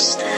Stay